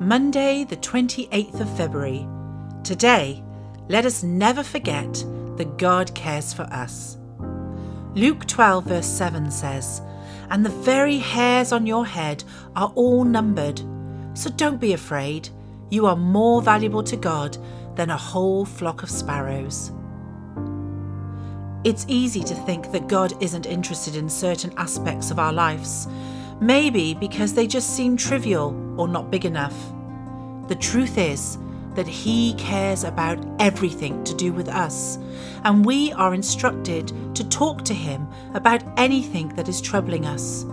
Monday, the 28th of February. Today, let us never forget that God cares for us. Luke 12, verse 7 says, And the very hairs on your head are all numbered. So don't be afraid. You are more valuable to God than a whole flock of sparrows. It's easy to think that God isn't interested in certain aspects of our lives, maybe because they just seem trivial or not big enough. The truth is that He cares about everything to do with us, and we are instructed to talk to Him about anything that is troubling us.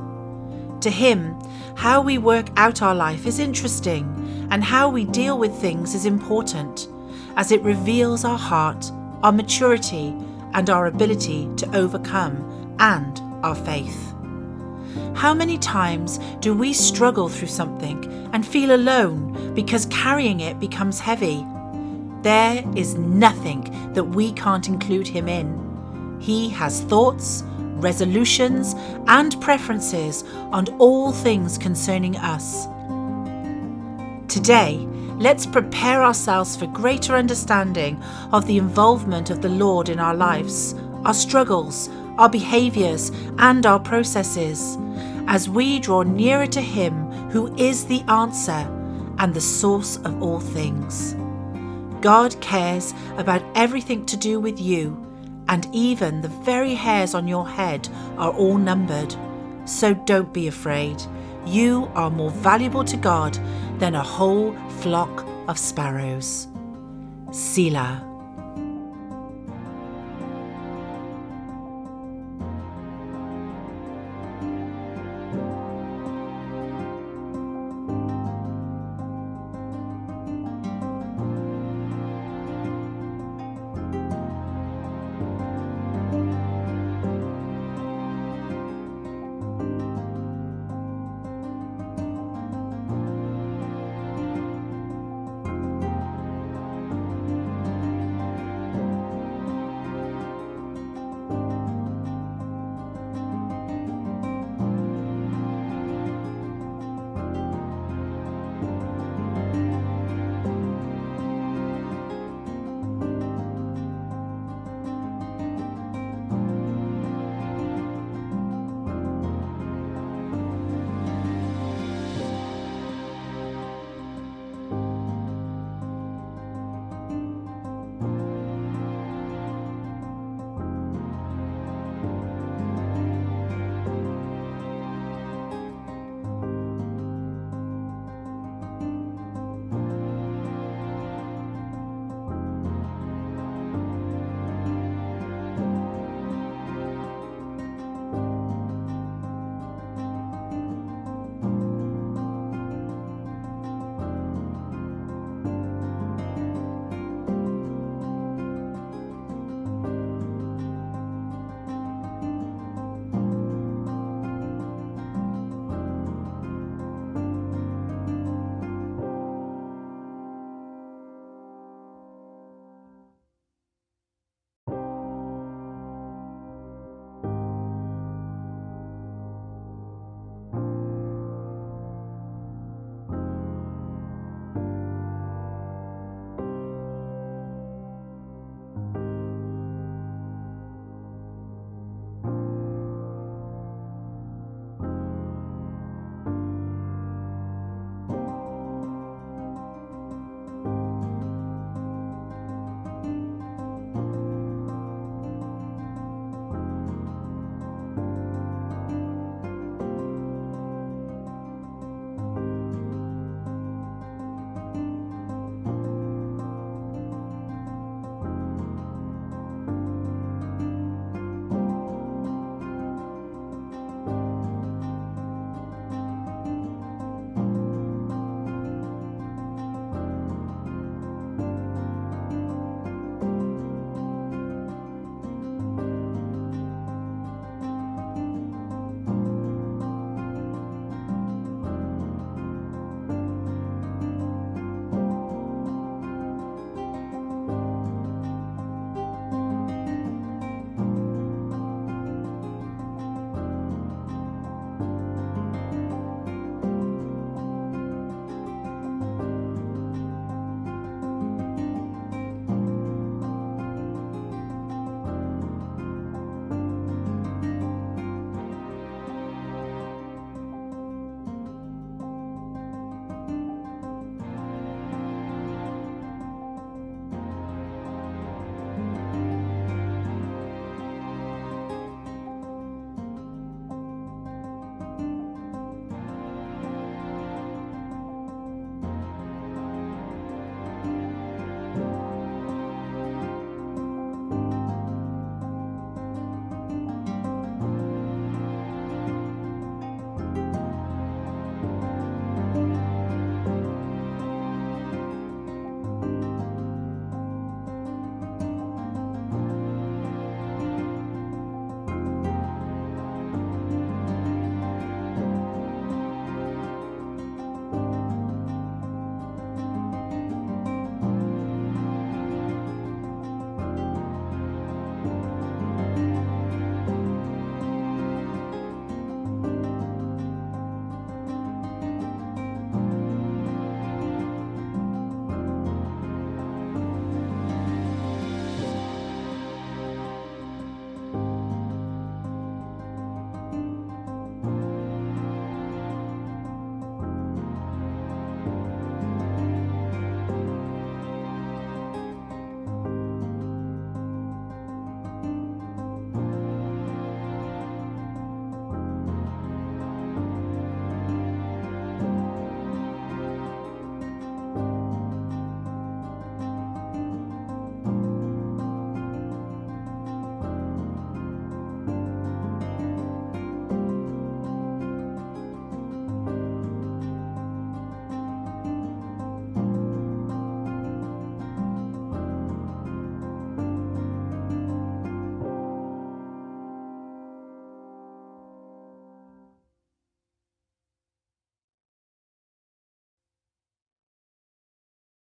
To Him, how we work out our life is interesting, and how we deal with things is important, as it reveals our heart, our maturity, and our ability to overcome, and our faith. How many times do we struggle through something and feel alone because carrying it becomes heavy? There is nothing that we can't include him in. He has thoughts, resolutions, and preferences on all things concerning us. Today, let's prepare ourselves for greater understanding of the involvement of the Lord in our lives, our struggles, our behaviours, and our processes as we draw nearer to Him who is the answer and the source of all things. God cares about everything to do with you, and even the very hairs on your head are all numbered. So don't be afraid. You are more valuable to God than a whole flock of sparrows. Selah.